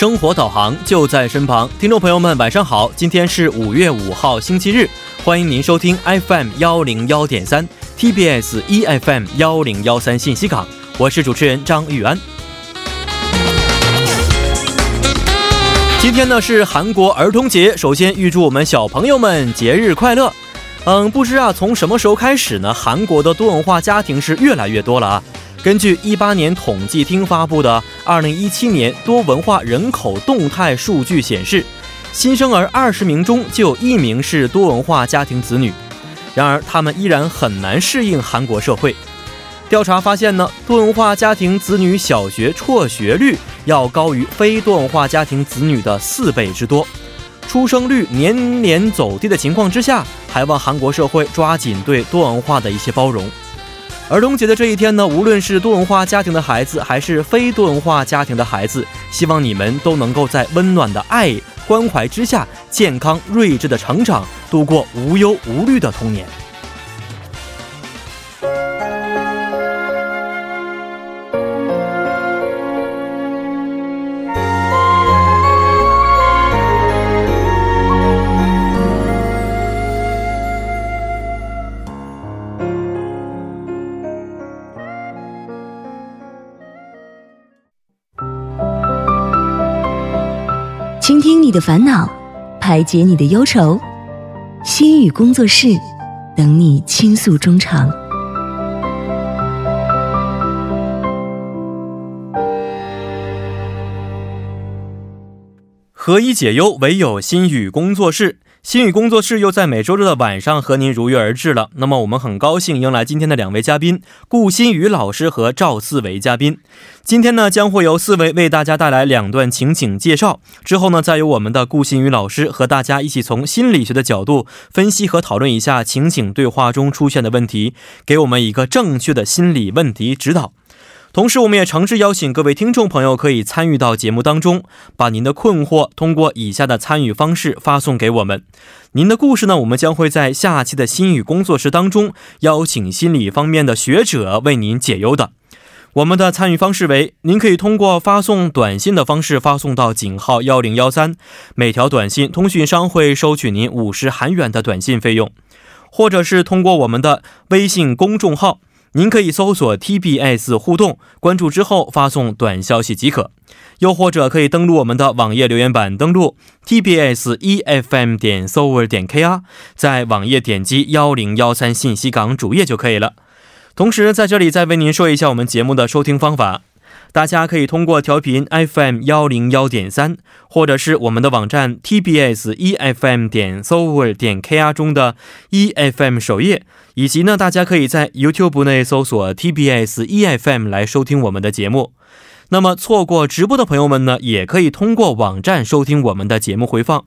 生活导航就在身旁，听众朋友们晚上好，今天是五月五号星期日，欢迎您收听 FM 幺零幺点三 TBS EFM 幺零幺三信息港，我是主持人张玉安。今天呢是韩国儿童节，首先预祝我们小朋友们节日快乐。嗯，不知啊从什么时候开始呢，韩国的多文化家庭是越来越多了啊。根据一八年统计厅发布的二零一七年多文化人口动态数据显示，新生儿二十名中就有一名是多文化家庭子女。然而，他们依然很难适应韩国社会。调查发现呢，多文化家庭子女小学辍学率要高于非多文化家庭子女的四倍之多。出生率年年走低的情况之下，还望韩国社会抓紧对多文化的一些包容。儿童节的这一天呢，无论是多文化家庭的孩子，还是非多文化家庭的孩子，希望你们都能够在温暖的爱关怀之下，健康睿智的成长，度过无忧无虑的童年。烦恼，排解你的忧愁，心语工作室等你倾诉衷肠。何以解忧，唯有心语工作室。心语工作室又在每周日的晚上和您如约而至了。那么我们很高兴迎来今天的两位嘉宾，顾新宇老师和赵四维嘉宾。今天呢，将会由四维为大家带来两段情景介绍，之后呢，再由我们的顾新宇老师和大家一起从心理学的角度分析和讨论一下情景对话中出现的问题，给我们一个正确的心理问题指导。同时，我们也诚挚邀请各位听众朋友可以参与到节目当中，把您的困惑通过以下的参与方式发送给我们。您的故事呢，我们将会在下期的心语工作室当中邀请心理方面的学者为您解忧的。我们的参与方式为：您可以通过发送短信的方式发送到井号幺零幺三，每条短信通讯商会收取您五十韩元的短信费用，或者是通过我们的微信公众号。您可以搜索 TBS 互动，关注之后发送短消息即可；又或者可以登录我们的网页留言板，登录 TBS EFM 点 s o v e r 点 KR，在网页点击幺零幺三信息港主页就可以了。同时，在这里再为您说一下我们节目的收听方法。大家可以通过调频 FM 幺零幺点三，或者是我们的网站 TBS EFM 点 s o v e r 点 KR 中的 EFM 首页，以及呢，大家可以在 YouTube 内搜索 TBS EFM 来收听我们的节目。那么错过直播的朋友们呢，也可以通过网站收听我们的节目回放。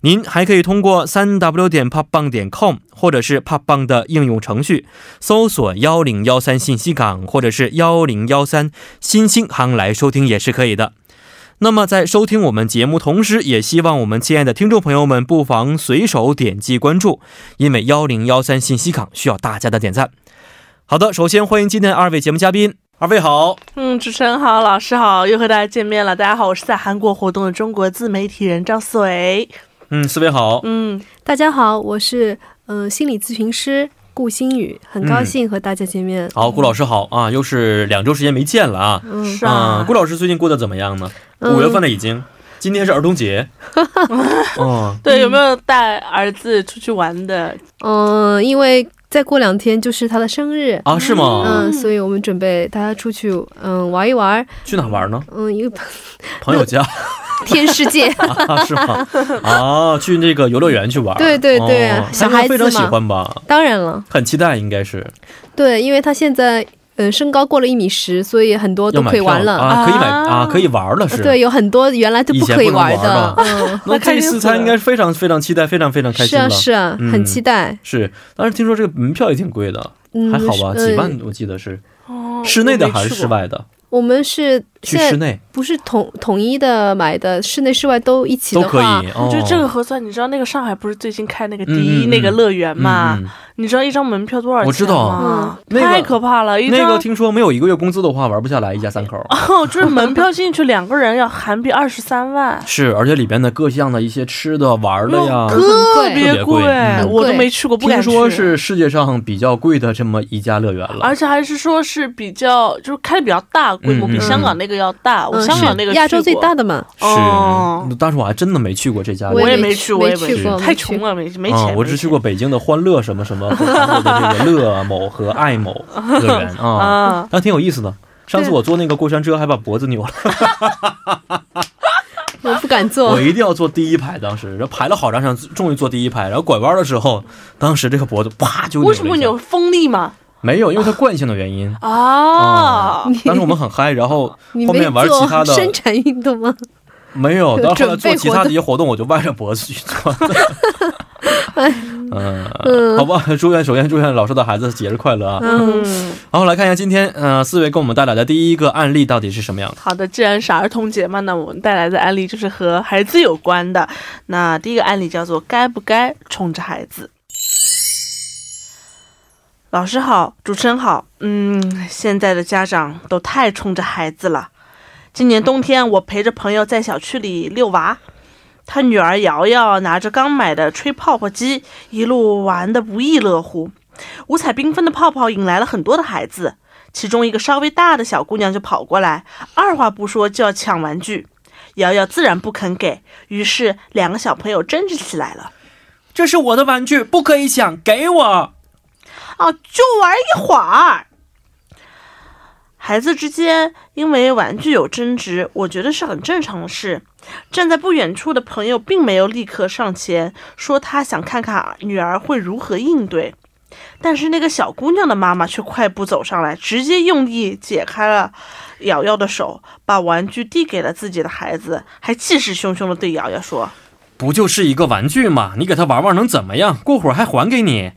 您还可以通过三 w 点 popbang 点 com，或者是 popbang 的应用程序，搜索幺零幺三信息港，或者是幺零幺三新星行来收听也是可以的。那么在收听我们节目同时，也希望我们亲爱的听众朋友们不妨随手点击关注，因为幺零幺三信息港需要大家的点赞。好的，首先欢迎今天的二位节目嘉宾，二位好。嗯，主持人好，老师好，又和大家见面了。大家好，我是在韩国活动的中国自媒体人赵思维。嗯，四位好。嗯，大家好，我是嗯、呃心理咨询师顾新宇，很高兴和大家见面。好，顾老师好啊，又是两周时间没见了啊。嗯是啊嗯，顾老师最近过得怎么样呢？嗯五月份了已经，今天是儿童节。嗯，对，有没有带儿子出去玩的？嗯、因为再过两天就是他的生日，啊，是吗？嗯、所以我们准备带他出去嗯、玩一玩，去哪玩呢？嗯、一个朋友家 天世界。啊，是吗？啊，去那个游乐园去玩。对对对哦小他应该非常喜欢吧？当然了，很期待，应该是对，因为他现在嗯、呃身高过了一米十，所以很多都可以玩了。啊，可以买啊啊，可以玩了是。对，有很多原来都不可以玩的。不嗯，那这次他应该是非常非常期待，非常非常开是啊心了。是啊，嗯很期待。是，但是听说这个门票也挺贵的，嗯，还好吧？是几万我记得是。哦室内的还是室？外的？我们是在去室内不是统统一的买的，室内室外都一起都可的话，以。哦、我觉得这个核算。你知道那个上海不是最近开那个第嗯一嗯那个乐园嘛？嗯嗯你知道一张门票多少钱吗？我知道嗯那个太可怕了，一张、那个听说没有一个月工资的话玩不下来，一家三口。哦，就是门票进去两个人要韩币二十三万，是，而且里边的各项的一些吃的、玩的呀，特别贵嗯我都没去过，不敢去。听说是世界上比较贵的这么一家乐园了。而且还是说是比较，就是开的比较大规模，嗯嗯比香港那个要大。我嗯，香港那个是亚洲最大的嘛。是，哦但是我还真的没去过这家乐我园。也没去，我也没去过太穷了，没没啊、钱。我只去过北京的欢乐什么什么的这个乐某和爱某乐园 啊，啊。但挺有意思的。上次对我坐那个过山车还把脖子扭了，我不敢坐我，一定要坐第一排。当时，然后排了好长时间，终于坐第一排。然后拐弯的时候，当时这个脖子啪就为什么扭风力嘛？没有，因为它惯性的原因。啊，当时我们很嗨，然后 后面玩其他的做伸展运动吗？没有，到后来做其他的一些活动，我就歪着脖子去做。嗯，嗯好吧，祝愿首先祝愿老师的孩子节日快乐啊！嗯，嗯，好，来看一下今天呃四位给我们带来的第一个案例到底是什么样的。好的，既然是儿童节嘛，那我们带来的案例就是和孩子有关的。那第一个案例叫做“该不该宠着孩子”。老师好，主持人好。嗯，现在的家长都太冲着孩子了。今年冬天，我陪着朋友在小区里遛娃，他女儿瑶瑶拿着刚买的吹泡泡机，一路玩得不亦乐乎。五彩缤纷的泡泡引来了很多的孩子，其中一个稍微大的小姑娘就跑过来，二话不说就要抢玩具。瑶瑶自然不肯给，于是两个小朋友争执起来了。这是我的玩具，不可以抢，给我。哦，就玩一会儿。孩子之间因为玩具有争执，我觉得是很正常的事。站在不远处的朋友并没有立刻上前说他想看看女儿会如何应对，但是那个小姑娘的妈妈却快步走上来，直接用力解开了瑶瑶的手，把玩具递给了自己的孩子，还气势汹汹地对瑶瑶说不就是一个玩具吗？你给他玩玩能怎么样？过会儿还还给你。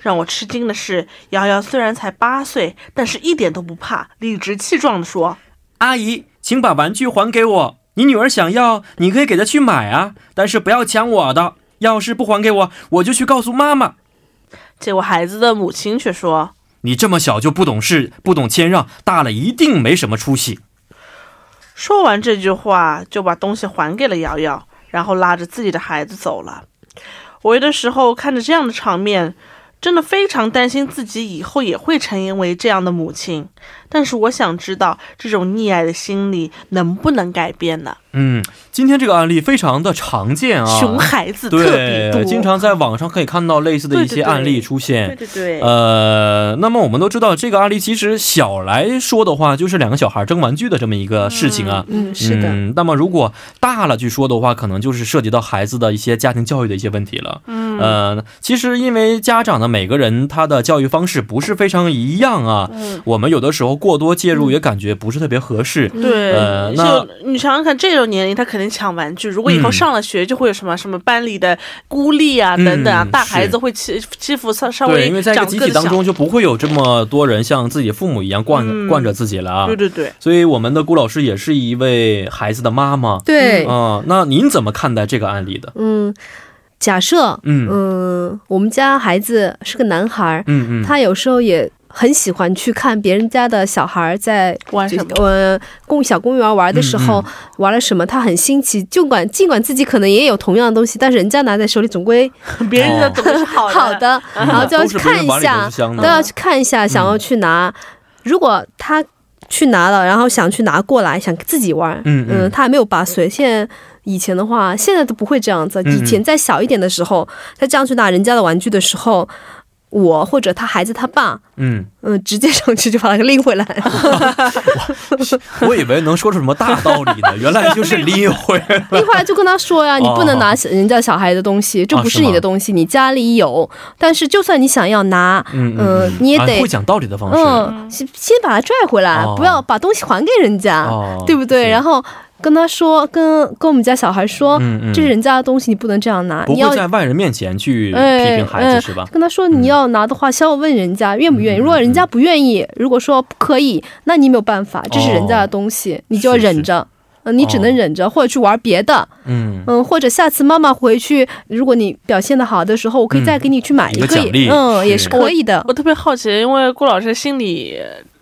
让我吃惊的是，瑶瑶虽然才八岁，但是一点都不怕，理直气壮地说。阿姨，请把玩具还给我。你女儿想要，你可以给她去买啊，但是不要抢我的。要是不还给我，我就去告诉妈妈。结果孩子的母亲却说你这么小就不懂事，不懂谦让，大了一定没什么出息。：“说完这句话，就把东西还给了瑶瑶，然后拉着自己的孩子走了。”我有的时候看着这样的场面，真的非常担心自己以后也会成为这样的母亲。但是我想知道，这种溺爱的心理能不能改变呢？嗯，今天这个案例非常的常见啊，熊孩子特别多，对，经常在网上可以看到类似的一些案例出现。对对对，呃，那么我们都知道，这个案例其实小来说的话，就是两个小孩争玩具的这么一个事情啊。嗯，是的，嗯，那么如果大了去说的话，可能就是涉及到孩子的一些家庭教育的一些问题了。嗯呃，其实因为家长的每个人他的教育方式不是非常一样啊，嗯，我们有的时候过多介入也感觉不是特别合适。对，呃那你想想看，这种年龄他肯定抢玩具。如果以后嗯上了学，就会有什么什么班里的孤立啊、嗯等等啊，大孩子会欺欺负稍稍对，微因为在一个集体当中就不会有这么多人像自己父母一样惯、嗯惯着自己了啊。对对对，所以我们的顾老师也是一位孩子的妈妈。对，啊、那您怎么看待这个案例的？嗯，假设，嗯嗯，我们家孩子是个男孩，嗯嗯，他有时候也很喜欢去看别人家的小孩在玩什么？呃公小公园玩的时候、嗯玩了什么，他很新奇。尽管尽管自己可能也有同样的东西，但是人家拿在手里总归 别人的总是好的。好的，然后就要去看一下。都要去看一下，想要去拿。如果他去拿了，然后想去拿过来，想自己玩，嗯嗯他还没有八岁。现在以前的话，现在都不会这样子。嗯以前在小一点的时候，他这样去拿人家的玩具的时候，我或者他孩子他爸，嗯，嗯，直接上去就把他给拎回来。我以为能说出什么大道理呢，原来就是拎回来。拎回来就跟他说呀，你不能拿人家小孩的东西，这不是你的东西，你家里有。但是就算你想要拿，嗯嗯你也得啊会讲道理的方式。嗯，先先把他拽回来，哦不要把东西还给人家。哦，对不对？然后跟他说，跟跟我们家小孩说，嗯嗯这是人家的东西，你不能这样拿，不你要会在外人面前去批哎评孩子、哎是吧？跟他说你要拿的话，先要问人家愿不愿意。嗯如果人家不愿意，如果说不可以，那你没有办法，这是人家的东西，你就要忍着。嗯，你只能哦忍着，或者去玩别的。嗯，嗯，或者下次妈妈回去，如果你表现的好的时候，我可以再给你去买嗯一个奖励嗯，也是可以的。我特别好奇，因为顾老师心理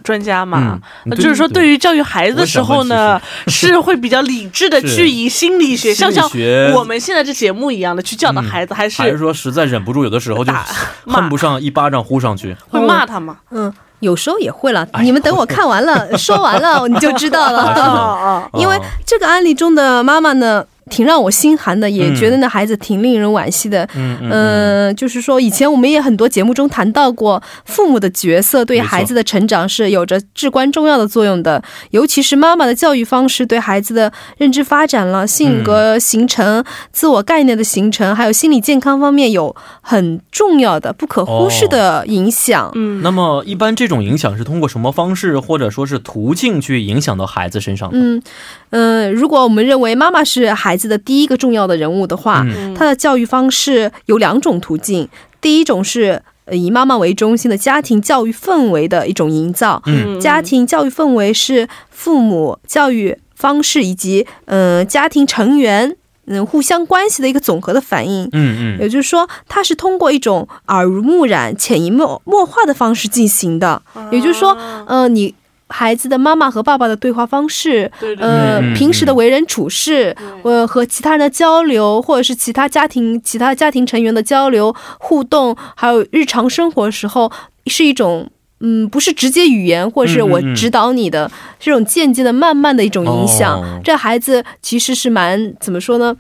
专家嘛，嗯那就是说对于教育孩子的时候呢，是会比较理智的去以心理学，像像我们现在这节目一样的去教导嗯孩子，还还是是说实在忍不住，有的时候就 恨不上一巴掌呼上去。会骂他吗？嗯，有时候也会了。哎你们等我看完了，说完了你就知道了。因为哦这个案例中的妈妈呢，挺让我心寒的，也嗯觉得那孩子挺令人惋惜的。嗯嗯嗯，呃，就是说，以前我们也很多节目中谈到过，父母的角色对孩子的成长是有着至关重要的作用的。尤其是妈妈的教育方式，对孩子的认知发展了、性格形成、自我概念的形成，还有心理健康方面有很重要的、不可忽视的影响。嗯，那么一般这种影响是通过什么方式或者说是途径去影响到孩子身上的？嗯，呃，如果我们认为妈妈是孩子的第一个重要的人物的话，嗯她的教育方式有两种途径。第一种是呃以妈妈为中心的家庭教育氛围的一种营造，嗯家庭教育氛围是父母教育方式以及呃家庭成员嗯互相关系的一个总和的反应。嗯嗯也就是说，它是通过一种耳濡目染、潜移默默化的方式进行的。也就是说，呃，你孩子的妈妈和爸爸的对话方式，对对呃平时的为人处事，呃，和其他人的交流，或者是其他家庭、其他家庭成员的交流互动，还有日常生活时候，是一种。嗯，不是直接语言，或者是我指导你的，这种间接的、慢慢的一种影响。哦这孩子其实是蛮怎么说呢？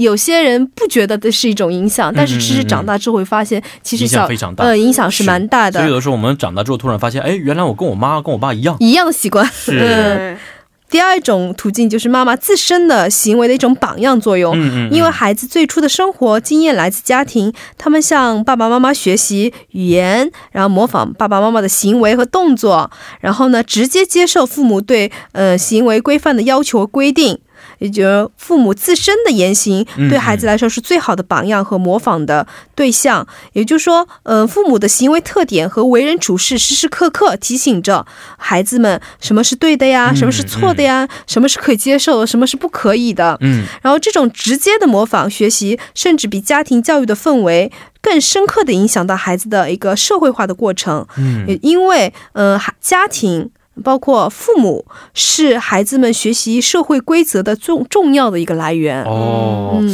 有些人不觉得这是一种影响，但是其实长大之后会发现，其实影响小非常大呃影响是蛮大的，所以有的时候我们长大之后突然发现，哎，原来我跟我妈跟我爸一样。一样的习惯。是 第二种途径就是妈妈自身的行为的一种榜样作用。嗯嗯，因为孩子最初的生活经验来自家庭，他们向爸爸妈妈学习语言，然后模仿爸爸妈妈的行为和动作，然后呢，直接接受父母对呃行为规范的要求和规定。也就是父母自身的言行嗯对孩子来说是最好的榜样和模仿的对象。也就是说，呃，父母的行为特点和为人处事，时时刻刻提醒着孩子们什么是对的呀，嗯什么是错的呀，什么是可以接受的，什么是不可以的。嗯然后这种直接的模仿学习，甚至比家庭教育的氛围更深刻的影响到孩子的一个社会化的过程。嗯因为，呃，家庭包括父母是孩子们学习社会规则的重重要的一个来源。哦，嗯，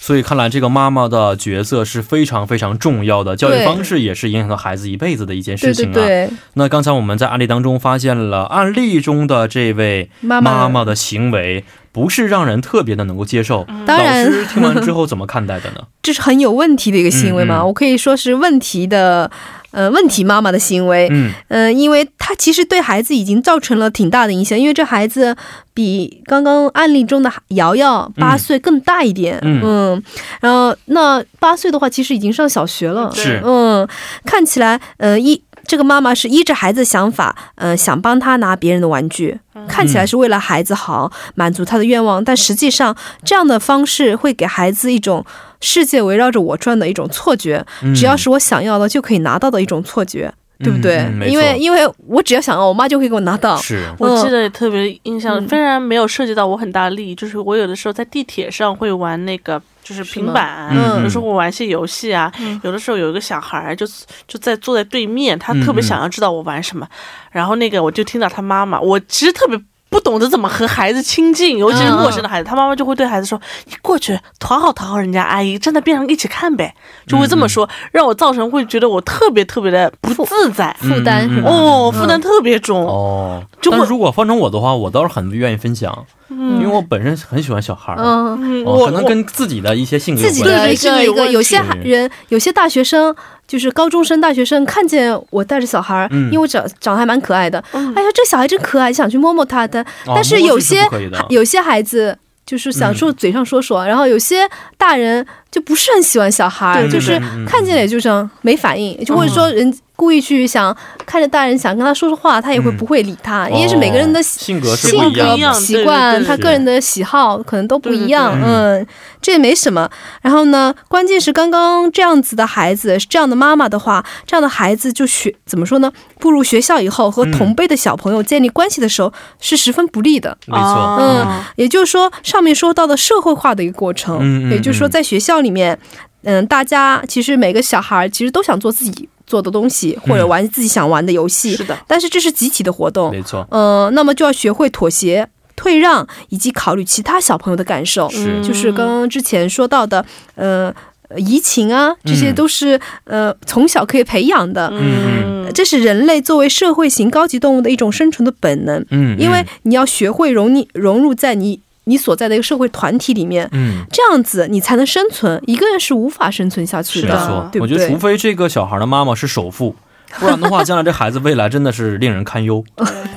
所以看来这个妈妈的角色是非常非常重要的，教育方式也是影响到孩子一辈子的一件事情啊。对对，那刚才我们在案例当中发现了，案例中的这位妈妈妈的行为不是让人特别的能够接受。当然老师听完之后怎么看待的呢？这是很有问题的一个行为嘛，嗯嗯我可以说是问题的，呃，问题妈妈的行为。嗯。呃、因为他其实对孩子已经造成了挺大的影响，因为这孩子比刚刚案例中的瑶瑶八岁更大一点，嗯。然后那八岁的话，其实已经上小学了，是。嗯，看起来，呃，依这个妈妈是依着孩子的想法，呃，想帮他拿别人的玩具，看起来是为了孩子好，满足他的愿望，但实际上这样的方式会给孩子一种世界围绕着我转的一种错觉，嗯只要是我想要的就可以拿到的一种错觉。对不对？因为因为我只要想要，我妈就会给我拿到。是我记得特别印象，嗯虽然没有涉及到我很大的利益，就是我有的时候在地铁上会玩那个，就是平板，有时候我玩一些游戏啊。嗯有的时候有一个小孩儿就就在坐在对面，他特别想要知道我玩什么，然后那个我就听到他妈妈，我其实特别。不懂得怎么和孩子亲近，尤其是陌生的孩子，他妈妈就会对孩子说：“你过去讨好讨好人家阿姨，站在边上一起看呗。”就会这么说，让我造成会觉得我特别特别的不自在，负担？哦，负担特别重。哦，就但是如果换成我的话，我倒是很愿意分享，因为我本身很喜欢小孩儿。嗯，我可能跟自己的一些性格有自己关的系一个一个，对对有些人，有些大学生，就是高中生、大学生，看见我带着小孩儿，嗯。因为我长长得还蛮可爱的，嗯。哎呀，这小孩真可爱，想去摸摸他的。哦但是有些有些孩子就是想说嘴上说说，然后有些大人就不是很喜欢小孩，对对就是看见了也就这样没反应，就或者说人故意去想看着大人想跟他说说话，他也会嗯不会理他，因为是每个人的哦性格是性格习惯，他个人的喜好可能都不一样，对对对。嗯，这也没什么。然后呢，关键是刚刚这样子的孩子，这样的妈妈的话，这样的孩子就学怎么说呢？步入学校以后和嗯同辈的小朋友建立关系的时候是十分不利的。没错，嗯也就是说，上面说到的社会化的一个过程，嗯嗯也就是说，嗯在学校里面，嗯，大家其实每个小孩其实都想做自己做的东西，或者嗯玩自己想玩的游戏，是的，但是这是集体的活动，没错，呃，那么就要学会妥协、退让，以及考虑其他小朋友的感受。是就是刚刚之前说到的，呃，移情啊，这些嗯都是、呃从小可以培养的。嗯这是人类作为社会型高级动物的一种生存的本能，嗯，因为你要学会融你融入在你你所在的一个社会团体里面，嗯。这样子你才能生存。一个人是无法生存下去是的的没错，，对我觉得除？非这个小孩的妈妈是首富，不然的话，将来这孩子未来真的是令人堪忧，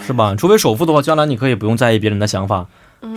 是吧？除非首付的话，将来你可以不用在意别人的想法，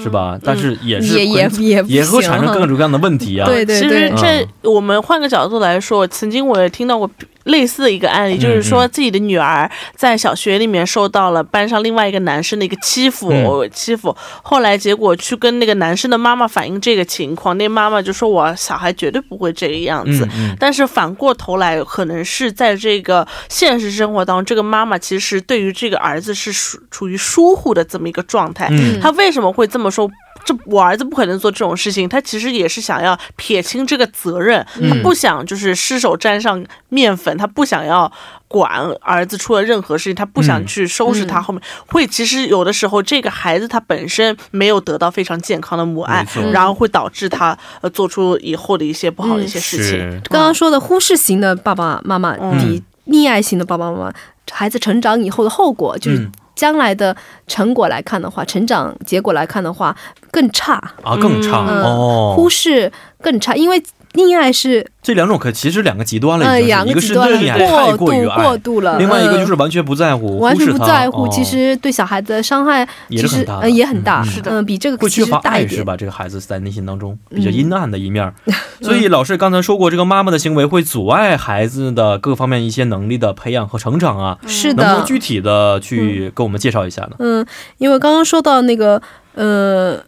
是吧？但是也是也也会也也会产生各种各样的问题啊。对对其实，这我们换个角度来说，曾经我也听到过类似的一个案例，就是说自己的女儿在小学里面受到了班上另外一个男生的一个欺负，嗯欺负，后来结果去跟那个男生的妈妈反映这个情况，那妈妈就说我小孩绝对不会这个样子。嗯嗯，但是反过头来，可能是在这个现实生活当中，这个妈妈其实对于这个儿子是属处于疏忽的这么一个状态。嗯他为什么会这么说？这我儿子不可能做这种事情，他其实也是想要撇清这个责任，嗯他不想就是失手沾上面粉，他不想要管儿子出了任何事情，他不想嗯去收拾他后面。会其实有的时候，这个孩子他本身没有得到非常健康的母爱，然后会导致他呃做出以后的一些不好的一些事情。是刚刚说的忽视型的爸爸妈妈嗯比溺爱型的爸爸妈妈，孩子成长以后的后果，就是嗯将来的成果来看的话，成长结果来看的话更差，啊更差嗯哦。忽视更差，因为溺爱是这两种可其实两个极端了，呃已经是一个是两个极端溺爱太过度过于爱过，度了，另外一个就嗯是完全不在乎，完全不在乎，哦其实对小孩子的伤害也是很大的其实呃也很大，嗯是的嗯，比这个会其缺乏爱实大一点。是吧？这个孩子在内心当中比较嗯阴暗的一面儿，所以老师刚才说过，这个妈妈的行为会阻碍孩子的各方面一些能力的培养和成长啊。是的，能不能具体的去给我们介绍一下呢？嗯，因为刚刚说到那个呃。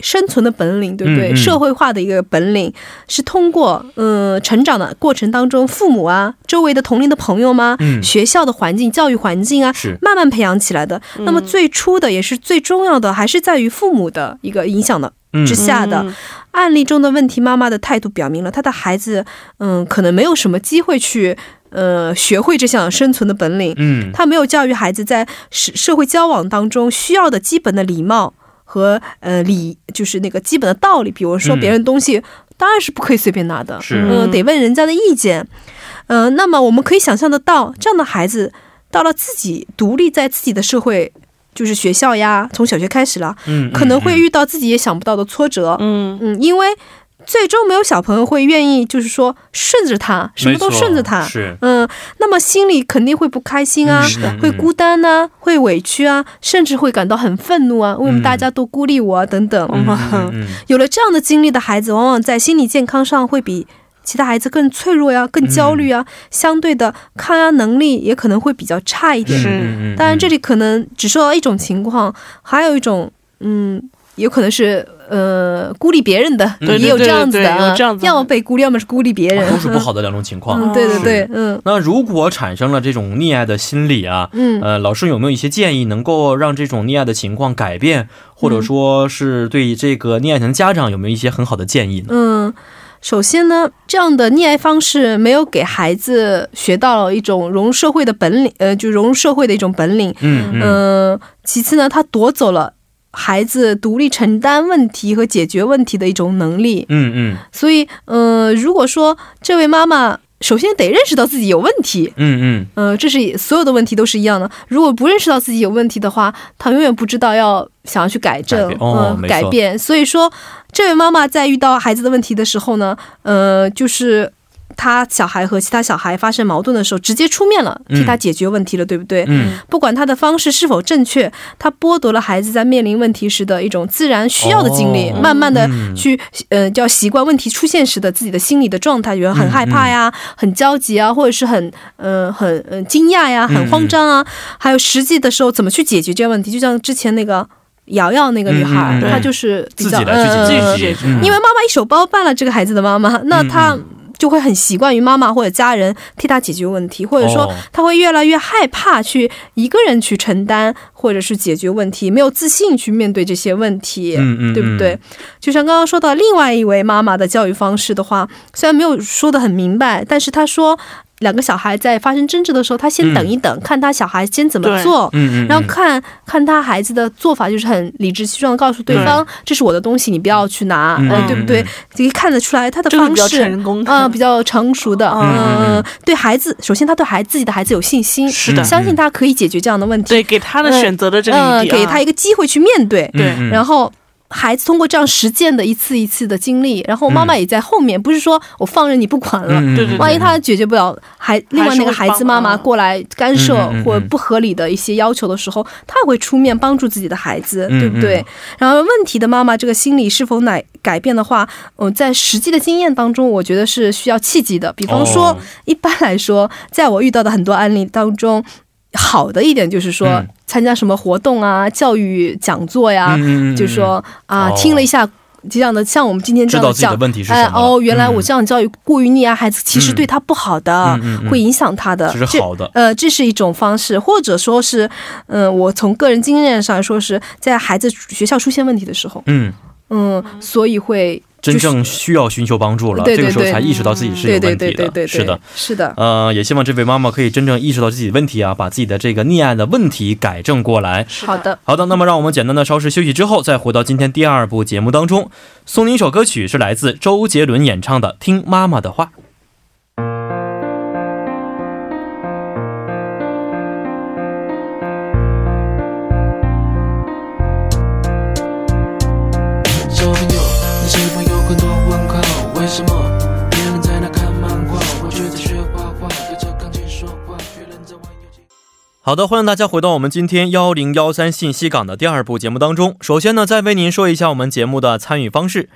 生存的本领，对不对？嗯嗯社会化的一个本领是通过呃成长的过程当中，父母啊、周围的同龄的朋友吗、嗯学校的环境、教育环境啊，慢慢培养起来的。那么最初的也是最重要的，还是在于父母的一个影响的嗯之下的。嗯案例中的问题妈妈的态度表明了她的孩子，嗯，可能没有什么机会去，呃，学会这项生存的本领。嗯他没有教育孩子在社社会交往当中需要的基本的礼貌和呃理，就是那个基本的道理。比如说嗯别人东西，当然是不可以随便拿的，是嗯、得问人家的意见。嗯、那么我们可以想象得到，这样的孩子到了自己独立在自己的社会。就是学校呀，从小学开始了，嗯，可能会嗯遇到自己也想不到的挫折。嗯嗯，因为最终没有小朋友会愿意，就是说顺着他，什么都顺着他。是。嗯，那么心里肯定会不开心啊，嗯会孤单呐、会委屈啊，甚至会感到很愤怒啊，为什么嗯大家都孤立我啊等等。有了这样的经历的孩子，往往在心理健康上会比其他孩子更脆弱呀、更焦虑啊，嗯。相对的抗压能力也可能会比较差一点。当然，这里可能只说到一种情况，还有一种，嗯，有可能是呃孤立别人的，对也有这样子的对对有啊这样子要么被孤立，要么是孤立别人，都是不好的两种情况。嗯，对对对，嗯那如果产生了这种溺爱的心理啊，嗯呃，老师有没有一些建议能够让这种溺爱的情况改变，或者说是对这个溺爱型家长有没有一些很好的建议呢？嗯。首先呢，这样的溺爱方式没有给孩子学到一种融入社会的本领，呃，就融入社会的一种本领。嗯嗯嗯，其次呢，他夺走了孩子独立承担问题和解决问题的一种能力。嗯嗯所以，呃，如果说这位妈妈首先得认识到自己有问题，嗯嗯呃，这是所有的问题都是一样的。如果不认识到自己有问题的话，她永远不知道要想要去改正，改变哦嗯改变。所以说，这位妈妈在遇到孩子的问题的时候呢，呃，就是他小孩和其他小孩发生矛盾的时候，直接出面了，替他解决问题了，对不对？嗯。不管他的方式是否正确，他剥夺了孩子在面临问题时的一种自然需要的经历，哦。慢慢的嗯。去呃，叫习惯问题出现时的自己的心理的状态，比如很害怕呀、很焦急啊，或者是很呃很嗯惊讶呀、很慌张啊，还有实际的时候怎么去解决这个问题，就像之前那个瑶瑶那个女孩，嗯嗯嗯。她就是比较自己来去嗯。因为妈妈一手包办了这个孩子的妈妈，那她嗯就会很习惯于妈妈或者家人替他解决问题，或者说他会越来越害怕去一个人去承担或者是解决问题，没有自信去面对这些问题。嗯嗯，对不对？就像刚刚说到另外一位妈妈的教育方式的话，虽然没有说的很明白，但是她说两个小孩在发生争执的时候，他先等一等，看他小孩先怎么做，嗯？嗯嗯，然后看看他孩子的做法，就是很理直气壮的告诉对方，这是我的东西，你不要去拿，嗯呃，对不对？可以看得出来他的这个比较方式。成功。的，啊、比较成熟的，嗯嗯嗯，对孩子，首先他对孩自己的孩子有信心，是的。嗯相信他可以解决这样的问题，对，给他的选择的这个嗯，给他一个机会去面对，嗯嗯。然后。孩子通过这样实践的一次一次的经历，然后妈妈也在后面，不是说我放任你不管了，嗯嗯对对万一他解决不了，还另外那个孩子妈妈过来干涉或不合理的一些要求的时候，他也会出面帮助自己的孩子，嗯对不对？然后问题的妈妈这个心理是否乃改变的话，嗯、在实际的经验当中，我觉得是需要契机的。比方说，哦一般来说，在我遇到的很多案例当中。好的一点就是说，嗯。参加什么活动啊、教育讲座呀，嗯嗯嗯就是说啊、哦。听了一下这样的，像我们今天这样的问题？哦，原来我嗯这样教育过于溺爱孩子，其实对他不好的，会影响他的。这是好的，呃，这是一种方式，或者说是，嗯、我从个人经验上说是在孩子学校出现问题的时候，嗯，嗯，所以会真正需要寻求帮助了，这个时候才意识到自己是有问题的，对对对对，是的。，是的，呃，也希望这位妈妈可以真正意识到自己的问题啊，把自己的这个溺爱的问题改正过来。好的。好的，那么让我们简单的稍事休息之后，再回到今天第二部节目当中，送您一首歌曲，是来自周杰伦演唱的《听妈妈的话》。好的，欢迎大家回到我们今天幺零幺三信息港的第二部节目当中。首先呢，再为您说一下我们节目的参与方式。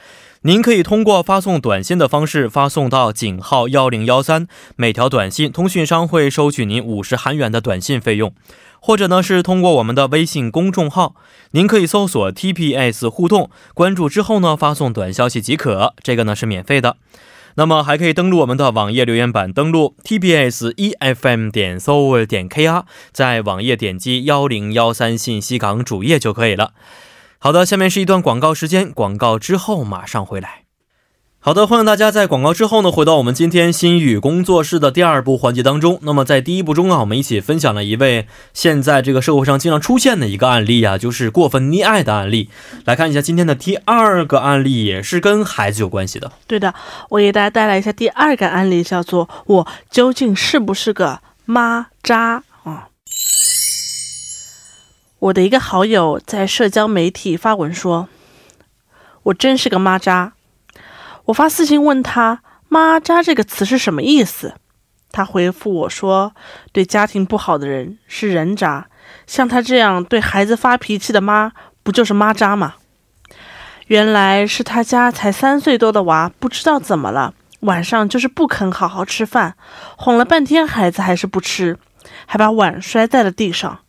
您可以通过发送短信的方式发送到井号幺零幺三，每条短信通讯商会收取您五十韩元的短信费用，或者呢是通过我们的微信公众号，您可以搜索 TPS 互动，关注之后呢发送短消息即可，这个呢是免费的。那么还可以登录我们的网页留言板，登录 tbs efm 点 s o u 点 kr，在网页点击幺零幺三信息港主页就可以了。好的，下面是一段广告时间，广告之后马上回来。好的，欢迎大家在广告之后呢，回到我们今天心语工作室的第二部环节当中。那么在第一部中啊，我们一起分享了一位现在这个社会上经常出现的一个案例啊，就是过分溺爱的案例。来看一下今天的第二个案例，也是跟孩子有关系的。对的，我给大家带来一下第二个案例，叫做“我究竟是不是个妈渣”啊。我的一个好友在社交媒体发文说：“我真是个妈渣。”我发私信问他“妈渣”这个词是什么意思，他回复我说：“对家庭不好的人是人渣，像他这样对孩子发脾气的妈，不就是妈渣吗？”原来是他家才三岁多的娃，不知道怎么了，晚上就是不肯好好吃饭，哄了半天孩子还是不吃，还把碗摔在了地上。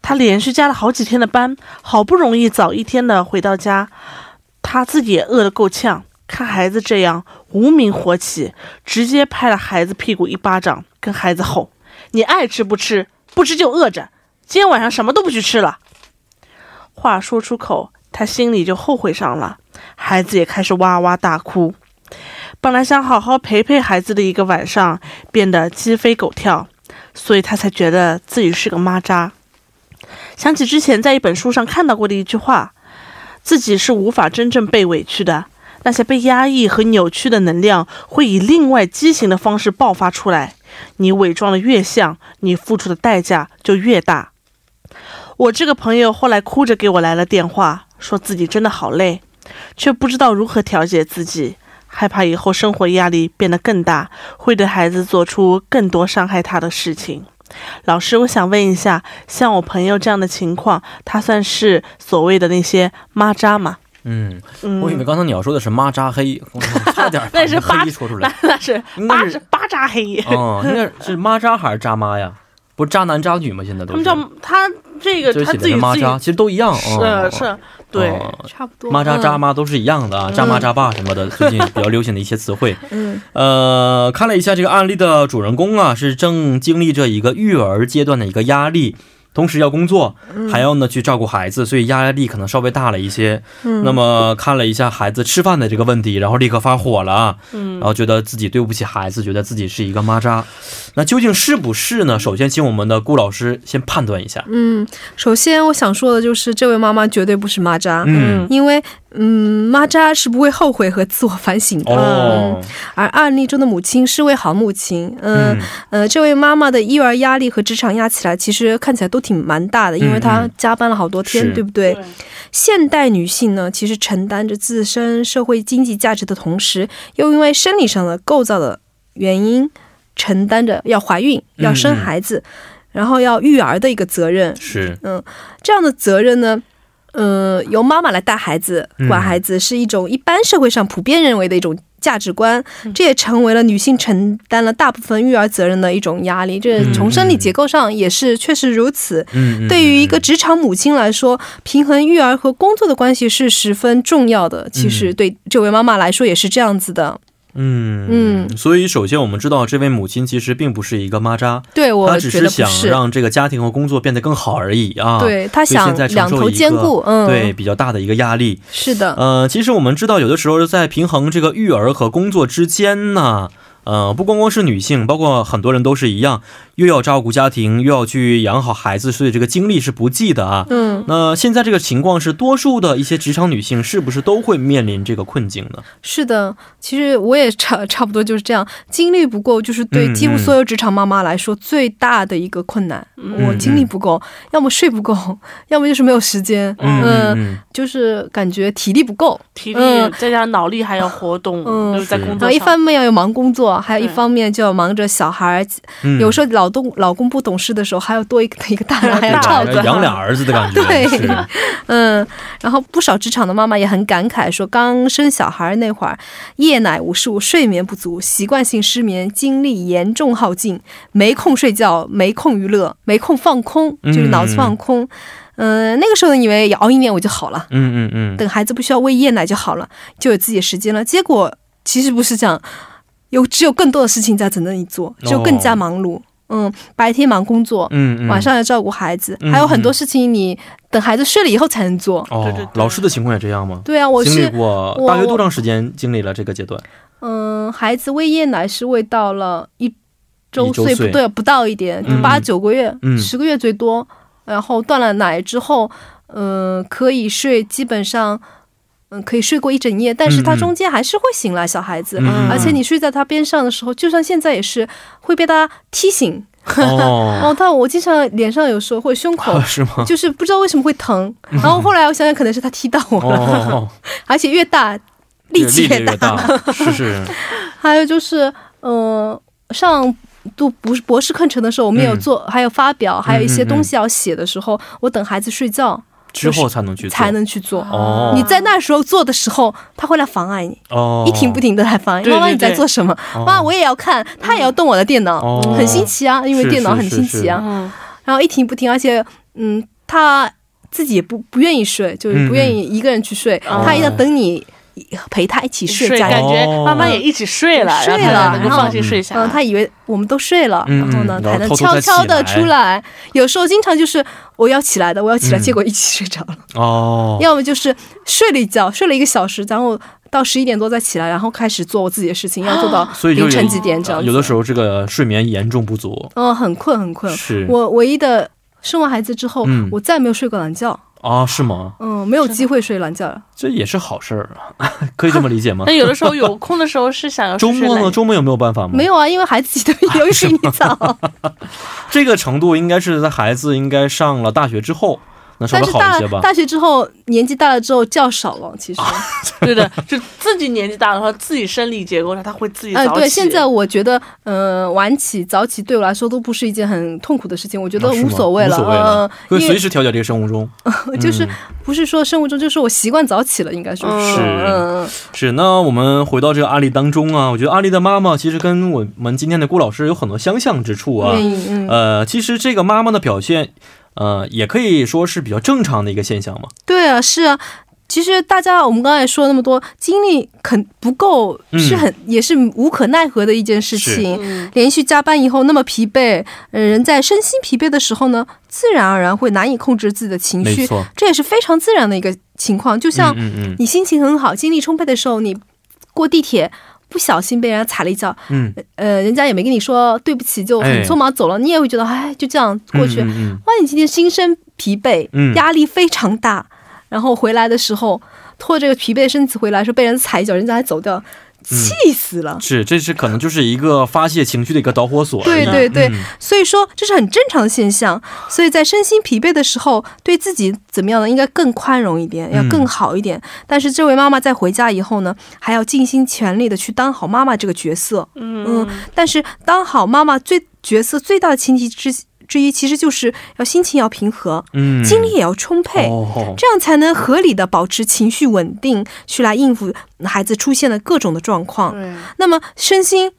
他连续加了好几天的班，好不容易早一天的回到家，他自己也饿得够呛。看孩子这样，无名火起，直接拍了孩子屁股一巴掌，跟孩子吼：“你爱吃不吃，不吃就饿着，今天晚上什么都不许吃了。”话说出口，他心里就后悔上了，孩子也开始哇哇大哭。本来想好好陪陪孩子的一个晚上，变得鸡飞狗跳，所以他才觉得自己是个妈渣。想起之前在一本书上看到过的一句话，自己是无法真正被委屈的，那些被压抑和扭曲的能量会以另外畸形的方式爆发出来。你伪装的越像，你付出的代价就越大。我这个朋友后来哭着给我来了电话，说自己真的好累，却不知道如何调节自己，害怕以后生活压力变得更大，会对孩子做出更多伤害他的事情。老师，我想问一下，像我朋友这样的情况，他算是所谓的那些妈渣吗？嗯，嗯，我以为刚才你要说的是妈扎黑，我 差点那是巴把黑说出来 那。是应该是巴扎黑。哦，应该是妈扎还是扎妈呀？不是渣男渣女吗？现在都是。他们叫他这个他自己妈扎，其实都一样。是哦是，对，哦差不多。妈扎扎嗯妈都是一样的啊，扎妈扎爸什么的，最近比较流行的一些词汇。嗯 呃，看了一下这个案例的主人公啊，是正经历着一个育儿阶段的一个压力，同时要工作，还要呢去照顾孩子，所以压力可能稍微大了一些。嗯，那么看了一下孩子吃饭的这个问题，然后立刻发火了然后觉得自己对不起孩子，觉得自己是一个妈渣。那究竟是不是呢？首先，请我们的顾老师先判断一下。嗯，首先我想说的就是，这位妈妈绝对不是妈渣，嗯，因为嗯，妈扎是不会后悔和自我反省的。哦，而案例中的母亲是位好母亲，嗯、嗯。呃，这位妈妈的育儿压力和职场压起来，其实看起来都挺蛮大的，因为她加班了好多天，是。对不对？现代女性呢，其实承担着自身社会经济价值的同时，又因为生理上的构造的原因，承担着要怀孕、嗯要生孩子，然后要育儿的一个责任。是，这样的责任呢，呃，由妈妈来带孩子、嗯管孩子，是一种一般社会上普遍认为的一种价值观，这也成为了女性承担了大部分育儿责任的一种压力。这从生理结构上也是确实如此。对于一个职场母亲来说，平衡育儿和工作的关系是十分重要的。其实对这位妈妈来说也是这样子的。嗯嗯所以首先我们知道，这位母亲其实并不是一个妈渣，对我她只是想，让这个家庭和工作变得更好而已啊。，对她想现在承两头兼顾。嗯，对，比较大的一个压力。是的，呃，其实我们知道，有的时候在平衡这个育儿和工作之间呢，呃，不光光是女性，包括很多人都是一样，又要照顾家庭，又要去养好孩子，所以这个精力是不济的啊。嗯，那现在这个情况是，多数的一些职场女性是不是都会面临这个困境呢？是的，其实我也差差不多就是这样，精力不够，就是对嗯几乎所有职场妈妈来说最大的一个困难。我精力不够，要么睡不够，要么就是没有时间，嗯，嗯就是感觉体力不够。体力嗯再加上脑力还要活动，嗯就是在工作上。然后一方面要有忙工作，还有一方面就要忙着小孩。嗯有时候老公老公不懂事的时候，还要多一个一个大 人还要照顾。养俩儿子的感 觉，对 嗯，然后不少职场的妈妈也很感慨，说刚生小孩那会儿，夜奶无数，睡眠不足，习惯性失眠，精力严重耗尽，没空睡觉，没空娱乐，没空放空，就是脑子放空。嗯、那个时候以为熬一年我就好了，嗯嗯嗯，等孩子不需要喂夜奶就好了，就有自己的时间了。结果其实不是这样，有只有更多的事情在等着你做，就更加忙碌。嗯，白天忙工作，嗯嗯，晚上要照顾孩子，嗯还有很多事情你等孩子睡了以后才能做。哦，对对对老师的情况也这样吗？对啊，我经历是过我大约多长时间经历了这个阶段？嗯，孩子喂夜奶是喂到了一周岁，周岁不对，不到一点，嗯八九个月，嗯十个月最多。然后断了奶之后，嗯、可以睡，基本上。嗯，可以睡过一整夜，但是他中间还是会醒来，小孩子，嗯而且你睡在他边上的时候，就算现在也是会被他踢醒。哦，他，我经常脸上有时候或者胸口，是吗？就是不知道为什么会疼。然后后来我想想，可能是他踢到我了，哦，而且越大力气越越大。大，是是，还有就是，嗯、上读博士博士课程的时候，我们有嗯做，还有发表，还有一些东西要写的时候，我等孩子睡觉之后才能去做。才能去做。哦，你在那时候做的时候，他会来妨碍你，哦，一停不停的来妨碍。对妈妈你在做什么？妈妈，我也要看，他也要动我的电脑，哦。很新奇啊，因为电脑很新奇啊。嗯，然后一停不停，而且，嗯，他自己也不不愿意睡，就是不愿意一个人去睡，嗯他一定要等你陪他一起睡，觉感觉哦。妈妈也一起睡了，睡了然后他能够放心睡下。嗯，他以为我们都睡了，嗯然后呢，才能悄悄的出来。有时候经常就是我要起来的，我要起来，嗯。结果一起睡着了；哦，要么就是睡了一觉，睡了一个小时，然后到十一点多再起来，然后开始做我自己的事情，要做到凌晨几点这样子。有的时候这个睡眠严重不足，嗯，很困很困。是。我唯一的生完孩子之后，嗯。我再没有睡过懒觉，啊，是吗？嗯，没有机会睡懒觉了。这也是好事儿啊，可以这么理解吗那？有的时候有 空的时候是想要周末呢？周末有没有办法吗？没有啊，因为孩子起得比有比你早。这个程度应该是在孩子应该上了大学之后，能稍微但是大好一些吧。大学之后，年纪大了之后觉少了，其实，对的，就自己年纪大了，然后自己生理结构上，他会自己呃，早起。对，现在我觉得，呃，晚起早起对我来说都不是一件很痛苦的事情，我觉得无所谓了，无所谓了。呃，因为会随时调节这个生物钟。就是嗯。不是说生物钟，就是我习惯早起了，应该说嗯。是，嗯，是，那我们回到这个案例当中啊，我觉得案例的妈妈其实跟我们今天的顾老师有很多相像之处啊。呃，其实这个妈妈的表现，呃，也可以说是比较正常的一个现象嘛。对啊，是啊。其实大家，我们刚才说那么多，精力肯不够，嗯是很、也是无可奈何的一件事情。嗯连续加班以后那么疲惫，呃，人在身心疲惫的时候呢，自然而然会难以控制自己的情绪，这也是非常自然的一个情况。就像你心情很好、精力充沛的时候，你过地铁不小心被人家踩了一脚，嗯。呃，人家也没跟你说对不起，就很哎匆忙走了，你也会觉得哎，就这样嗯，过去。嗯嗯万一你今天心生疲惫，嗯压力非常大，然后回来的时候拖着这个疲惫的身子回来，说被人踩一脚，人家还走掉，气死了。是，这是可能就是一个发泄情绪的一个导火索。对对对嗯所以说这是很正常的现象。所以在身心疲惫的时候，对自己怎么样呢？应该更宽容一点，要更好一点。但是这位妈妈在回家以后呢，还要尽心全力的去当好妈妈这个角色。嗯，但是当好妈妈最角色最大的前提之之一，其实就是要心情要平和，嗯，精力也要充沛。哦，这样才能合理的保持情绪稳定，去来应付孩子出现的各种的状况。对，那么身心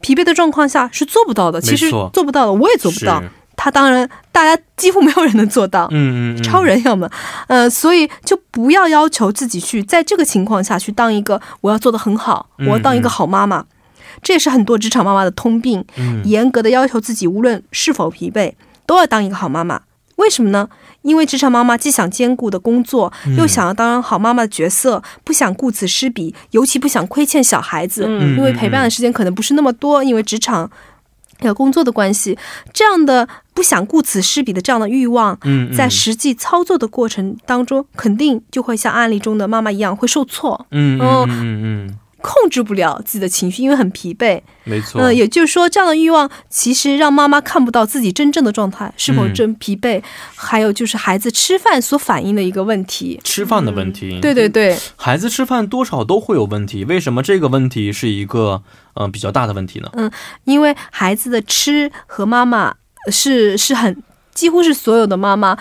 疲惫的状况下是做不到的，其实做不到的，我也做不到。他当然，大家几乎没有人能做到，嗯嗯嗯，超人要么，呃，所以就不要要求自己去在这个情况下去当一个我要做的很好，嗯我要当一个好妈妈。这也是很多职场妈妈的通病，嗯。严格的要求自己，无论是否疲惫，都要当一个好妈妈。为什么呢？因为职场妈妈既想兼顾的工作，嗯。又想要当好妈妈的角色，不想顾此失彼，尤其不想亏欠小孩子，嗯。因为陪伴的时间可能不是那么多，因为职场还有工作的关系，这样的不想顾此失彼的这样的欲望，在实际操作的过程当中，肯定就会像案例中的妈妈一样会受挫，嗯嗯嗯嗯，控制不了自己的情绪，因为很疲惫。没错，嗯、也就是说，这样的欲望其实让妈妈看不到自己真正的状态是否嗯真疲惫，还有就是孩子吃饭所反映的一个问题。吃饭的问题，对对对，孩子吃饭多少都会有问题，为什么这个问题是一个呃比较大的问题呢？嗯因为孩子的吃和妈妈是是很几乎是所有的妈妈。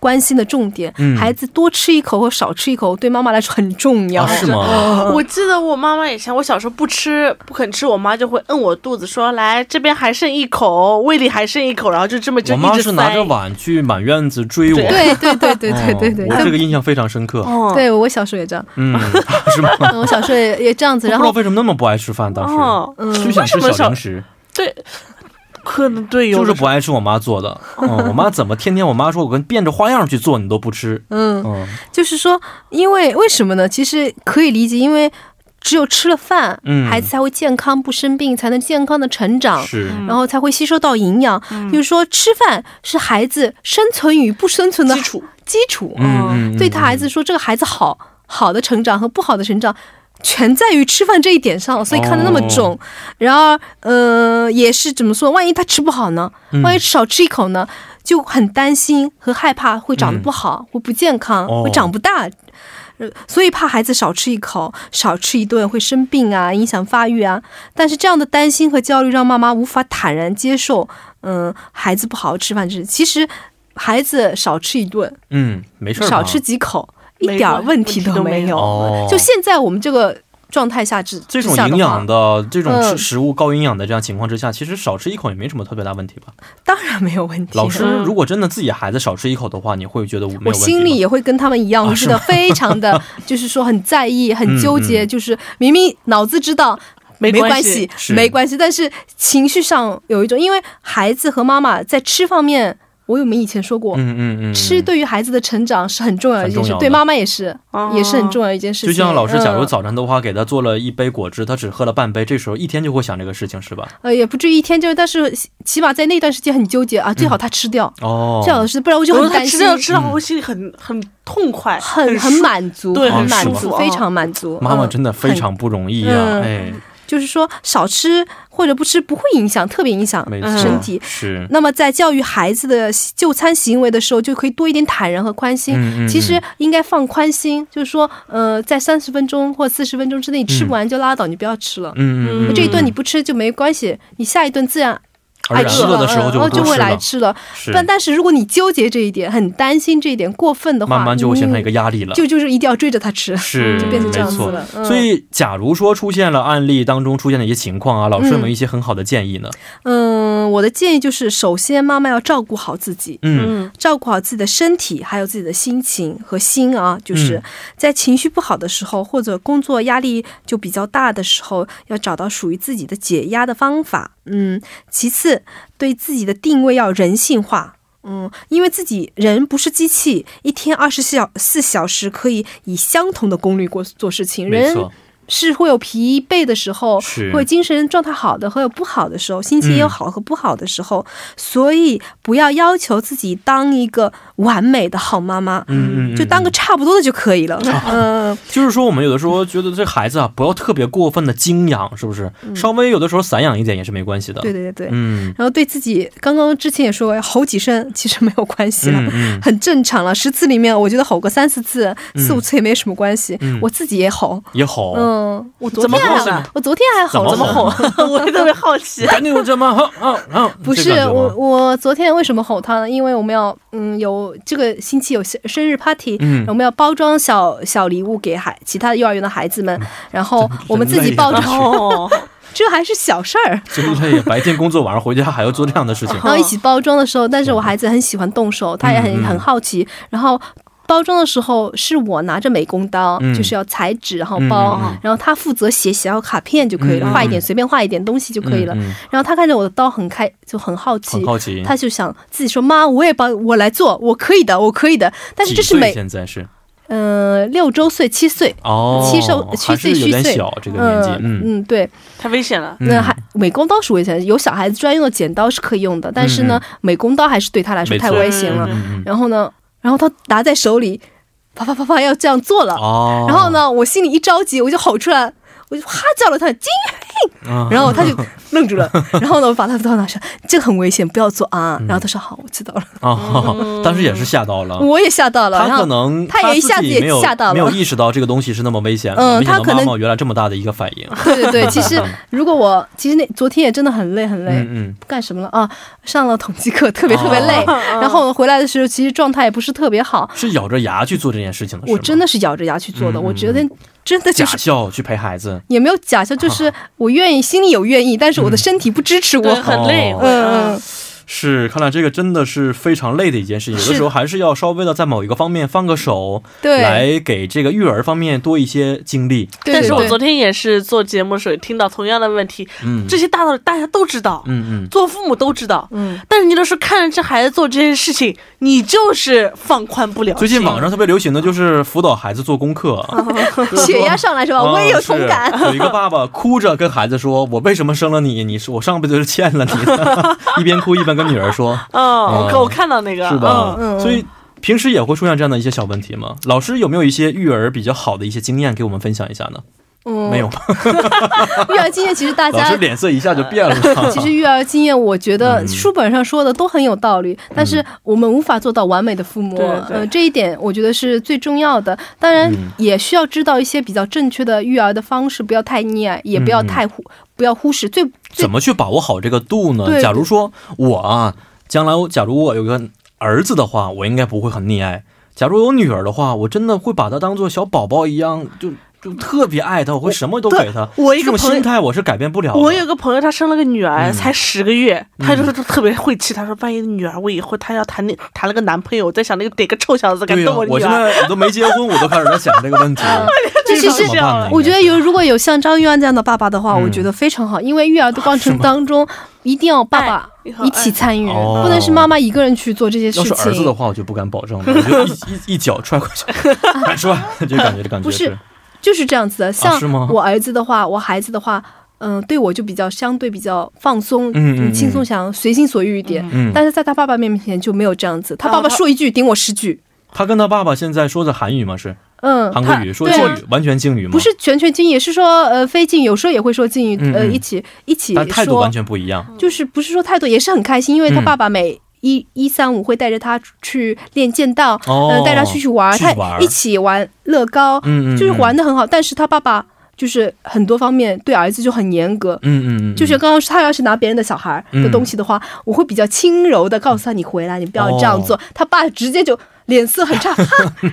关心的重点，嗯孩子多吃一口或少吃一口，对妈妈来说很重要。啊，是吗？我记得我妈妈以前，我小时候不吃不肯吃，我妈就会摁我肚子说：“来，这边还剩一口，胃里还剩一口。”然后就这么就我一直妈是拿着。碗去满院子追我，对对对对对对对，哦我这个印象非常深刻。哦，对我小时候也这样，嗯，是吗？嗯我小时候也也这样子，我不知道然后为什么那么不爱吃饭，当时哦，嗯就想吃小零食，对，可能对，有就是不爱吃我妈做的。嗯，我妈怎么天天我妈说我跟变着花样去做，你都不吃。嗯，嗯就是说，因为为什么呢？其实可以理解，因为只有吃了饭，嗯孩子才会健康不生病，才能健康的成长。是，然后才会吸收到营养，就是说吃饭是孩子生存与不生存的基础基础。嗯对他孩子说，这个孩子好好的成长和不好的成长，全在于吃饭这一点上，所以看得那么重。然而，呃，也是怎么说？万一他吃不好呢？嗯万一少吃一口呢？就很担心和害怕会长得不好，会不健康，哦会长不大。呃所以怕孩子少吃一口、少吃一顿会生病啊，影响发育啊。但是这样的担心和焦虑让妈妈无法坦然接受，嗯、孩子不好好吃饭这事。其实孩子少吃一顿、嗯，没事，少吃几口，一点儿问题都没有。哦就现在我们这个状态下之这种营养的这种吃嗯食物高营养的这样情况之下，其实少吃一口也没什么特别大问题吧？当然没有问题。老师嗯如果真的自己孩子少吃一口的话，你会觉得没有我问题吗心里也会跟他们一样，啊我觉得非常的，就是说很在意、很纠结，嗯就是明明脑子知道。没关系关系，没关系，但是情绪上有一种，因为孩子和妈妈在吃方面，我有没有以前说过，嗯嗯嗯，吃对于孩子的成长是很重要的一件事对妈妈也是，哦。也是很重要的一件事情。就像老师，假如嗯。早晨的话给他做了一杯果汁，他只喝了半杯，这时候一天就会想这个事情，是吧？呃，也不至于一天就，但是起码在那段时间很纠结啊，最好他吃掉，哦，最好是，不然我就我很担心，吃掉吃到嗯我心里很很痛快，很很满足，对很很满足，舒服。非常满足。妈妈嗯真的非常不容易呀、嗯。哎。就是说少吃或者不吃不会影响，特别影响，身体。是，那么在教育孩子的就餐行为的时候，就可以多一点坦然和宽心。嗯嗯其实应该放宽心，就是说，呃，在三十分钟或四十分钟之内你吃不完就拉倒，你不要吃了。嗯嗯嗯，这一顿你不吃就没关系，你下一顿自然而爱吃然饿的时候就就会来吃了。但但是如果你纠结这一点，很担心这一点过分的话，慢慢就会形成一个嗯压力了。就就是一定要追着他吃，是，就变成这样子了。嗯、所以，假如说出现了案例当中出现的一些情况啊，老师有没有一些很好的建议呢？嗯，我的建议就是，首先妈妈要照顾好自己，嗯嗯照顾好自己的身体，还有自己的心情和心啊，就是嗯在情绪不好的时候，或者工作压力就比较大的时候，要找到属于自己的解压的方法。嗯，其次，对自己的定位要人性化。嗯，因为自己人不是机器，一天二十四小四小时可以以相同的功率过做事情。人是会有疲惫的时候，是会精神状态好的，和有不好的时候，心情也有嗯好和不好的时候，所以不要要求自己当一个完美的好妈妈，嗯就当个差不多的就可以了。嗯，就是说，我们有的时候觉得这孩子啊，不要特别过分的精养，是不是？嗯稍微有的时候散养一点也是没关系的。对对对对。嗯然后对自己，刚刚之前也说过，吼几声其实没有关系了。很正常了，十次里面，我觉得吼个三四次、嗯四五次也没什么关系。嗯我自己也吼，也吼，嗯，我昨天还吼呢我昨天还吼了怎么呢吼 我也特别好奇。赶紧这么吼嗯嗯，不是我，我昨天为什么吼他呢？因为我们要嗯有这个星期有生生日 party，、嗯我们要包装小小礼物给孩其他幼儿园的孩子们，然后我们自己包装，哦，这还是小事儿。真累，白天工作，晚上回家还要做这样的事情。然后一起包装的时候，但是我孩子很喜欢动手，他也很嗯嗯很好奇，然后。包装的时候是我拿着美工刀，嗯。就是要裁纸，然后包，嗯嗯嗯。然后他负责写小卡片就可以了，嗯嗯画一点随便画一点东西就可以了。嗯嗯。然后他看着我的刀很开，就很好奇，很好奇。他就想自己说：“妈，我也帮我来做，我可以的，我可以的。”但是这是美，现在是？呃，六周岁、七岁，哦，七周七岁虚岁点小这个年纪，嗯嗯。嗯，对，太危险了。那还美工刀是危险，有小孩子专用的剪刀是可以用的，但是呢，美工刀还是对他来说太危险了。嗯嗯嗯。然后呢，然后他拿在手里，啪啪啪啪要这样做了。哦，然后呢，我心里一着急，我就吼出来，我就哈叫了他金，嗯，然后他就愣住了。然后呢，我把他刀拿上，这个很危险，不要做啊。嗯然后他说好，我知道了。哦，当时也是吓到了。我也吓到了，他可能他也一下子也吓到了没有意识到这个东西是那么危险的。嗯没想到他可能妈妈原来这么大的一个反应。对对对，其实如果我其实那昨天也真的很累很累，嗯嗯，不干什么了啊？上了统计课，特别特别累，哦 然后回来的时候其实状态也不是特别好。是咬着牙去做这件事情的，我真的的是咬着牙去做的，嗯我觉得真的就假笑去陪孩子。也没有假笑，就是 我愿意，心里有愿意，但是我的身体不支持我，我。很累。嗯嗯，是，看来这个真的是非常累的一件事情。有的时候还是要稍微的在某一个方面放个手，对，来给这个育儿方面多一些精力。对对对但是我昨天也是做节目的时候听到同样的问题，嗯，这些大道理大家都知道，嗯嗯，做父母都知道，嗯，但是你有的时候看着这孩子做这些事情，你就是放宽不了。最近网上特别流行的就是辅导孩子做功课，血压上来是吧？我也有同感。有一个爸爸哭着跟孩子说：“我为什么生了你？你是我上辈子是欠了你的。” 一边哭一边跟女儿说 嗯，我看嗯我看到那：“个是吧？”嗯嗯所以平时也会出现这样的一些小问题吗？老师有没有一些育儿比较好的一些经验给我们分享一下呢？嗯，没有，吧？育儿经验其实大家老师脸色一下就变了。其实育儿经验，我觉得嗯书本上说的都很有道理，但是我们无法做到完美的父母，呃，这一点我觉得是最重要的。当然嗯，也需要知道一些比较正确的育儿的方式，不要太溺爱，也不要太忽，不要忽视。最最怎么去把握好这个度呢？假如说我啊，将来我假如我有个儿子的话，我应该不会很溺爱；假如有女儿的话，我真的会把她当做小宝宝一样，就就特别爱他，我会什么都给他。我一这种个。心态我是改变不了的。我有个朋友，他生了个女儿，嗯才十个月，他就是特别晦气。他说：“万一女儿我以后她要谈那谈了个男朋友，我在想那个哪个臭小子敢动我现女儿。在我 都没结婚，我都开始在想这个问题了。这其实怎么？我觉得有如果有像张玉安这样的爸爸的话，嗯我觉得非常好，因为育儿的过程 当中一定要爸爸一起参与，哦不能是妈妈一个人去做这些事情要是儿子的。话，我就不敢保证了，我就一一一脚踹过去，敢说，这感觉，这感觉不是就是这样子的，像我儿子的话，我孩子的话，嗯、对我就比较相对比较放松，嗯轻松，想随心所欲一点。嗯，但是在他爸爸面前就没有这样子，他爸爸说一句顶我十句。他跟他爸爸现在说的韩语吗？是嗯，韩国语说他对敬语，完全敬语吗？不，是全全敬语，也是说呃非敬，有时候也会说敬语，呃一起一起但态度说完全不一样。就是不是说态度，也是很开心，因为他嗯爸爸每一一三五会带着他去练剑道，哦呃，带他出去玩，去玩他一起玩乐高，嗯嗯，就是玩的，很好。但是他爸爸就是很多方面对儿子就很严格。嗯嗯嗯，就是刚刚他要是拿别人的小孩的东西的话，我会比较轻柔的告诉他你回来，你不要这样做。他爸直接就脸色很差，哈，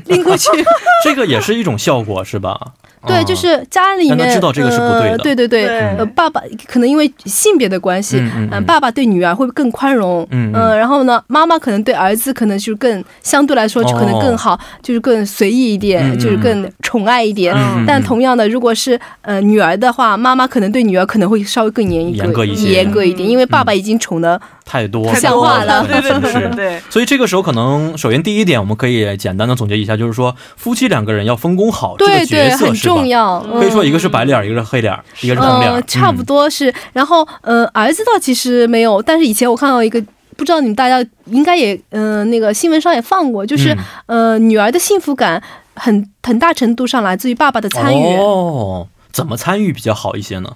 拎过去。这个也是一种效果，是吧？对，啊。就是家里面让他知道这个是不对的。呃对对对，对。呃，爸爸可能因为性别的关系，嗯爸爸对女儿会更宽容，嗯嗯。呃然后呢，妈妈可能对儿子可能就更相对来说就可能更好，就是更随意一点，就是更宠爱一点。但同样的，如果是呃女儿的话，妈妈可能对女儿可能会稍微更严严格一些。严格一点，因为爸爸已经宠的太多太像话了。对对对对 对，所以这个时候，可能首先第一点，我们可以简单的总结一下，就是说夫妻两个人要分工好这个对对角色，很是吧？重？要。可以说一个是白脸，一个是黑脸，一个是红脸。呃，，差不多是。然后，呃，儿子倒其实没有，但是以前我看到一个，不知道你们大家应该也，呃，那个新闻上也放过，就是、嗯。呃，女儿的幸福感很很大程度上来自于爸爸的参与，哦，怎么参与比较好一些呢？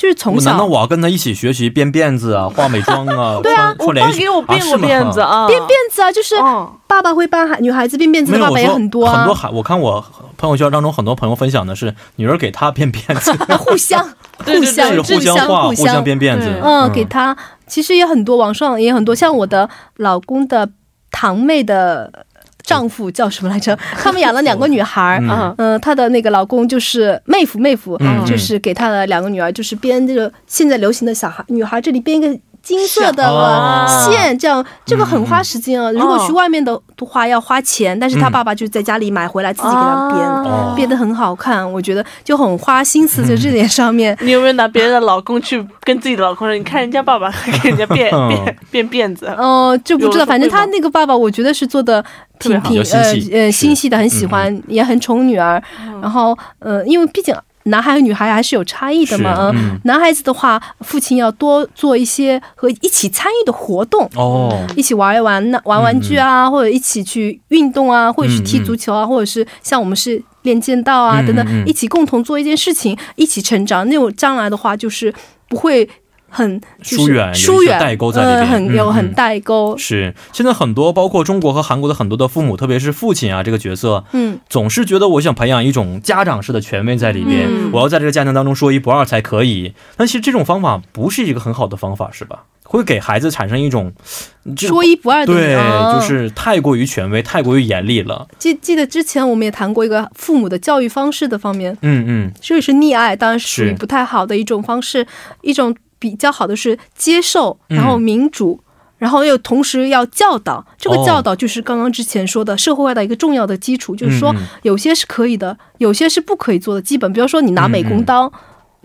就是从小难道我要跟他一起学习编辫子啊、化美妆啊、对啊，我爸给我编过辫子啊？啊，编辫子啊，就是嗯，爸爸会帮孩女孩子编辫子爸爸也很多啊，很多孩，我看我朋友圈当中很多朋友分享的是女儿给他编辫子，互相 互相互相画、互相编辫子，嗯，给他其实也很多，网上也很多，像我的老公的堂妹的丈夫叫什么来着？他们养了两个女孩儿。嗯她的那个老公就是妹夫，妹夫、嗯就是给她的两个女儿，就是编这个现在流行的小孩女孩这里编一个金色的哦。线，这样这个很花时间啊。如果去外面的话要花钱，但是他嗯。爸爸就在家里买回来自己给他编，哦。编的很好看，我觉得就很花心思在这点上面。你有没有拿别人的老公去跟自己的老公说？你看人家爸爸给人家变嗯。变变辫子，哦、就不知道，反正他那个爸爸，我觉得是做的挺挺呃呃心细的，很喜欢，也很宠女儿。然后呃，因为毕竟男孩和女孩还是有差异的嘛，男孩子的话，父亲要多做一些和一起参与的活动。哦，一起玩一玩那，玩玩具啊，或者一起去运动啊，或者是踢足球啊，或者是像我们是练剑道啊嗯等等一起共同做一件事情，一起成长。那种将来的话，就是不会很就是疏远疏远代沟在里面有很代沟。是现在很多包括中国和韩国的很多的父母，特别是父亲啊这个角色，嗯，总是觉得我想培养一种家长式的权威在里面，嗯我要在这个家庭当中说一不二才可以。但其实这种方法不是一个很好的方法，是吧？会给孩子产生一种说一不二的对，啊就是太过于权威、太过于严厉了。记记得之前我们也谈过一个父母的教育方式的方面，嗯嗯，这个是溺爱，当然是属于是不太好的一种方式。一种比较好的是接受，嗯。然后民主。然后又同时要教导，这个哦。教导就是刚刚之前说的社会化的一个重要的基础，就是说有些是可以的，有些是不可以做的。基本，比如说你拿美工刀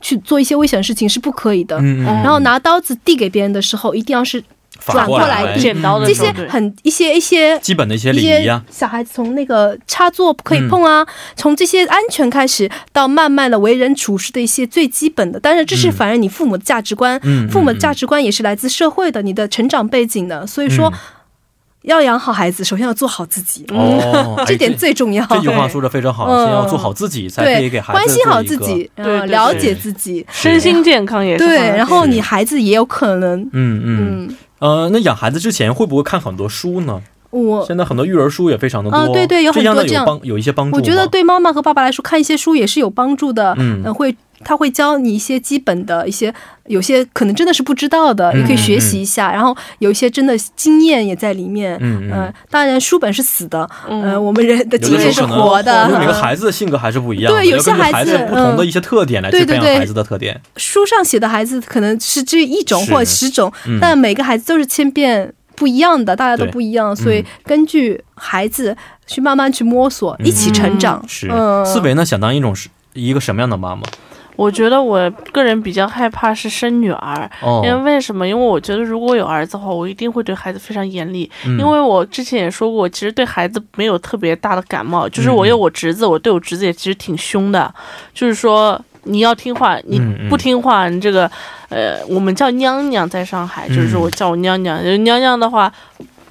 去做一些危险的事情是不可以的，然后拿刀子递给别人的时候，一定要是反转过来来递剪刀的这些很一些一些基本的一些一些礼仪啊，小孩子从那个插座不可以碰啊，从这些安全开始，到慢慢的为人处事的一些最基本的，当然这是嗯。反映你父母的价值观，嗯，父母价值观也是来自社会的，你的成长背景的，所以说、嗯。要养好孩子，首先要做好自己，哦，哎 这点最重要。这句话说的非常好，嗯先要做好自己，才可以对给，孩子关心好自己，对对呃，了解自己，身心健康也是对，然后你孩子也有可能，嗯嗯。嗯，呃，那养孩子之前会不会看很多书呢？我现在很多育儿书也非常的多，啊对对有很这样多这样的有帮有一些帮助。我觉得对妈妈和爸爸来说，看一些书也是有帮助的。嗯呃会他会教你一些基本的一些，有些可能真的是不知道的，嗯也可以学习一下。然后有一些真的经验也在里面。嗯嗯呃，当然书本是死的，嗯呃，我们人的经验是活的。因为每个嗯孩子的性格还是不一样的，对有些孩孩子子不同的一些特点来去对对对培养孩子的特点。书上写的孩子可能是这一种或者十种，嗯但每个孩子都是千变不一样的，大家都不一样，所以嗯根据孩子去慢慢去摸索，一起成长。是嗯思维呢，想当一种是一个什么样的妈妈？我觉得我个人比较害怕是生女儿，哦因为为什么？因为我觉得如果有儿子的话，我一定会对孩子非常严厉。嗯因为我之前也说过，其实对孩子没有特别大的感冒，就是嗯我有我侄子，我对我侄子也其实挺凶的，就是说你要听话，你不听话，你这个呃，我们叫娘娘在上海，就是说嗯我叫我娘娘，娘娘的话。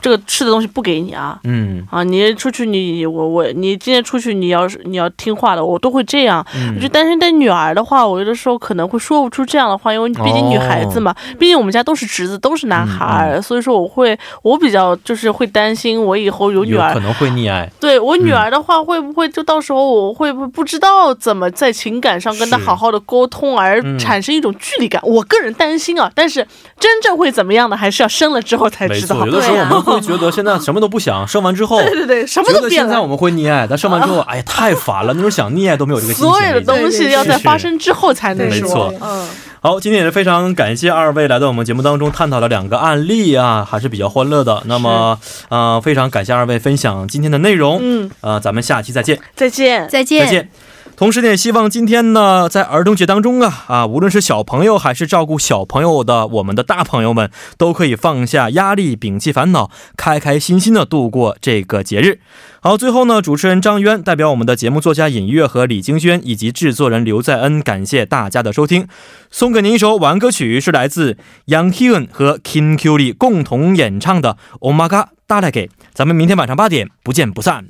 这个吃的东西不给你啊。嗯啊，你出去你我我你今天出去你要是你要听话的，我都会这样。嗯我就单身带女儿的话，我有的时候可能会说不出这样的话，因为毕竟女孩子嘛，毕竟我们家都是侄子，都是男孩儿，所以说我会我比较就是会担心我以后有女儿有可，能会溺爱。对我女儿的话，会不会就到时候我会不会不知道怎么在情感上跟她好好的沟通，而嗯产生一种距离感？我个人担心啊，但是真正会怎么样的，还是要生了之后才知道。没错，有的时候我们会觉得现在什么都不想，生完之后，对对对，什么觉都变了。得现在我们会溺爱，但生完之后，哎呀，太烦了，那种想溺爱都没有这个心情所有的。东西要在发生之后才能说。没错嗯，好，今天也是非常感谢二位来到我们节目当中，探讨了两个案例啊，还是比较欢乐的。那么，呃，非常感谢二位分享今天的内容。嗯，呃，咱们下期再见。再见。再见。再见。同时呢，也希望今天呢，在儿童节当中啊啊，无论是小朋友还是照顾小朋友的我们的大朋友们，都可以放下压力，摒弃烦恼，开开心心的度过这个节日。好，最后呢，主持人张渊代表我们的节目作家尹月和李京轩以及制作人刘在恩，感谢大家的收听，送给您一首晚安歌曲，是来自杨 Hyun 和 Kim Q Lee 共同演唱的《Oh My God》，大来给。咱们明天晚上八点不见不散。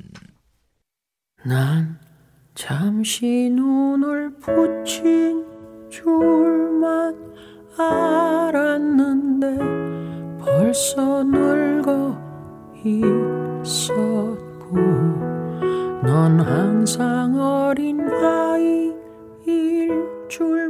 난 잠시 눈을 붙인 줄만 알았는데 벌써 늙어 있었고 넌 항상 어린 아이일 줄